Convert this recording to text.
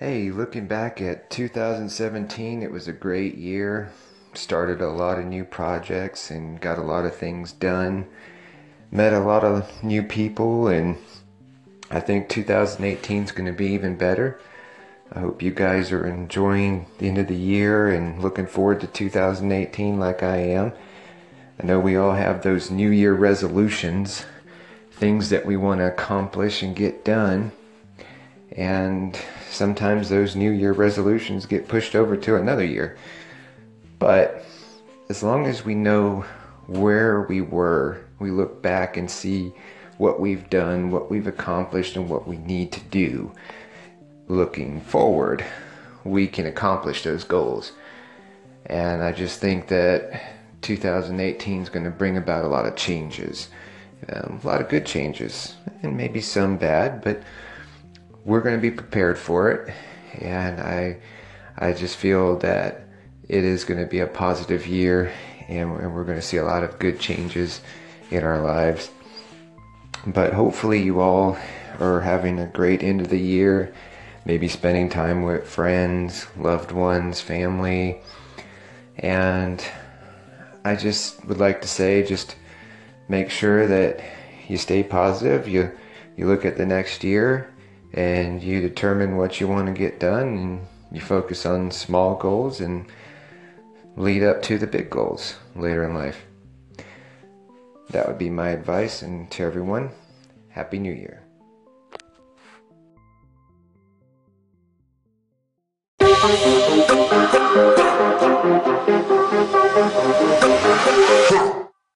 everybody. Looking back at 2017, it was a great year. Started a lot of new projects and got a lot of things done. Met a lot of new people, and I think 2018 is going to be even better. I hope you guys are enjoying the end of the year and looking forward to 2018 like I am. I know we all have those New Year resolutions, things that we want to accomplish and get done. And sometimes those New Year resolutions get pushed over to another year. But as long as we know where we were, we look back and see what we've done, what we've accomplished, and what we need to do looking forward, we can accomplish those goals. And I just think that 2018 is going to bring about a lot of changes, um, a lot of good changes, and maybe some bad, but we're going to be prepared for it. And I, I just feel that it is going to be a positive year, and we're going to see a lot of good changes in our lives. But hopefully, you all are having a great end of the year maybe spending time with friends, loved ones, family. And I just would like to say just make sure that you stay positive, you you look at the next year and you determine what you want to get done and you focus on small goals and lead up to the big goals later in life. That would be my advice and to everyone, happy new year. Huh.